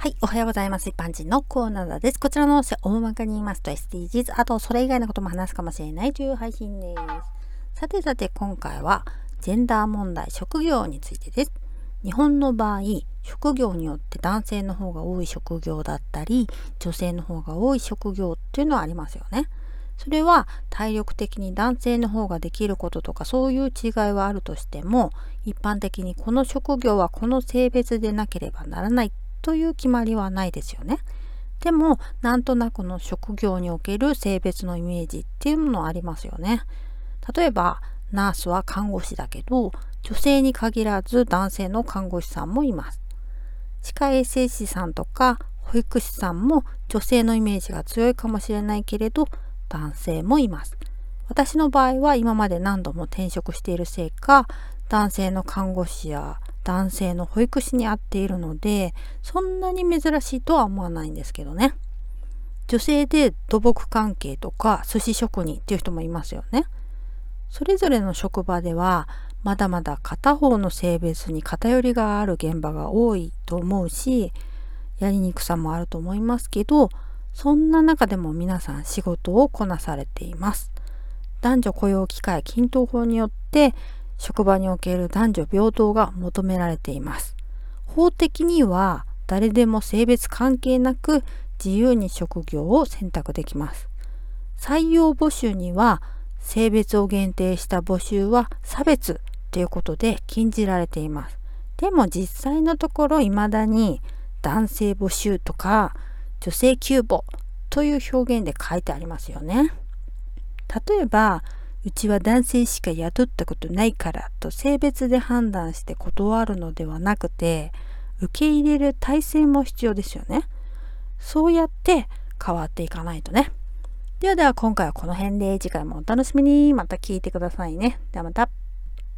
はい、おはようございます。一般人のコーナーです。こちらの音声、大まかに言いますと SDGs、あとそれ以外のことも話すかもしれないという配信です。さてさて、今回は、ジェンダー問題、職業についてです。日本の場合、職業によって男性の方が多い職業だったり、女性の方が多い職業っていうのはありますよね。それは体力的に男性の方ができることとかそういう違いはあるとしても一般的にこの職業はこの性別でなければならないという決まりはないですよね。でもなんとなくの職業における性別のイメージっていうものありますよね。例えばナースは看護師だけど女性に限らず男性の看護師さんもいます。歯科衛生士さんとか保育士さんも女性のイメージが強いかもしれないけれど男性もいます。私の場合は今まで何度も転職しているせいか男性の看護師や男性の保育士に会っているのでそんなに珍しいとは思わないんですけどね。女性で土木関係とか寿司職人っていう人もいますよね。それぞれの職場ではまだまだ片方の性別に偏りがある現場が多いと思うしやりにくさもあると思いますけどそんな中でも皆さん仕事をこなされています。男女雇用機会均等法によって職場における男女平等が求められています。法的には誰でも性別関係なく自由に職業を選択できます。採用募集には性別を限定した募集は差別ということで禁じられています。でも実際のところ未だに男性募集とか女性急募という表現で書いてありますよね。例えばうちは男性しか雇ったことないからと性別で判断して断るのではなくて受け入れる体制も必要ですよね。そうやって変わっていかないとね。ではでは今回はこの辺で次回もお楽しみにまた聞いてくださいね。ではまた。